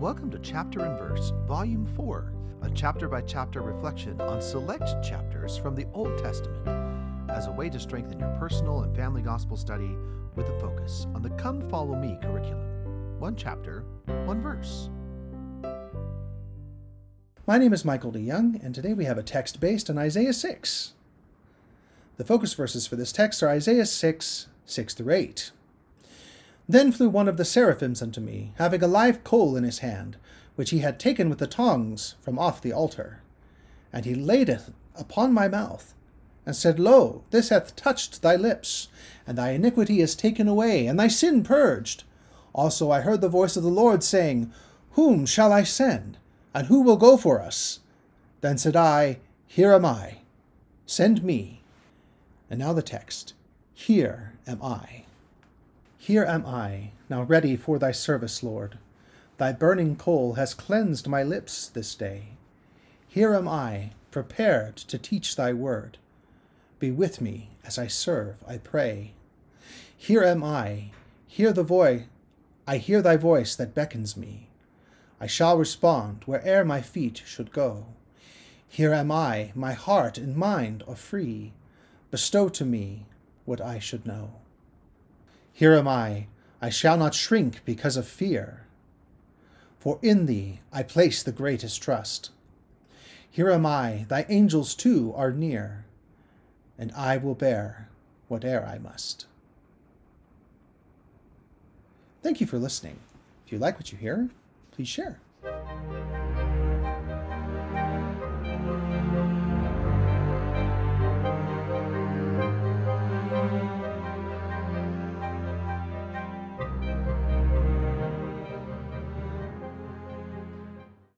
Welcome to Chapter and Verse, Volume 4, a chapter by chapter reflection on select chapters from the Old Testament as a way to strengthen your personal and family gospel study with a focus on the Come Follow Me curriculum. One chapter, one verse. My name is Michael D. Young, and today we have a text based on Isaiah 6. The focus verses for this text are Isaiah 6, 6 through 8. Then flew one of the seraphims unto me, having a live coal in his hand, which he had taken with the tongs from off the altar. And he laid it upon my mouth, and said, Lo, this hath touched thy lips, and thy iniquity is taken away, and thy sin purged. Also I heard the voice of the Lord saying, Whom shall I send? And who will go for us? Then said I, Here am I. Send me. And now the text Here am I. Here am I, now ready for thy service, Lord. Thy burning coal has cleansed my lips this day. Here am I, prepared to teach thy word. Be with me as I serve, I pray. Here am I, hear the voice, I hear thy voice that beckons me. I shall respond where'er my feet should go. Here am I, my heart and mind are free. Bestow to me what I should know. Here am I, I shall not shrink because of fear. For in thee I place the greatest trust. Here am I, thy angels too are near, and I will bear whate'er I must. Thank you for listening. If you like what you hear, please share.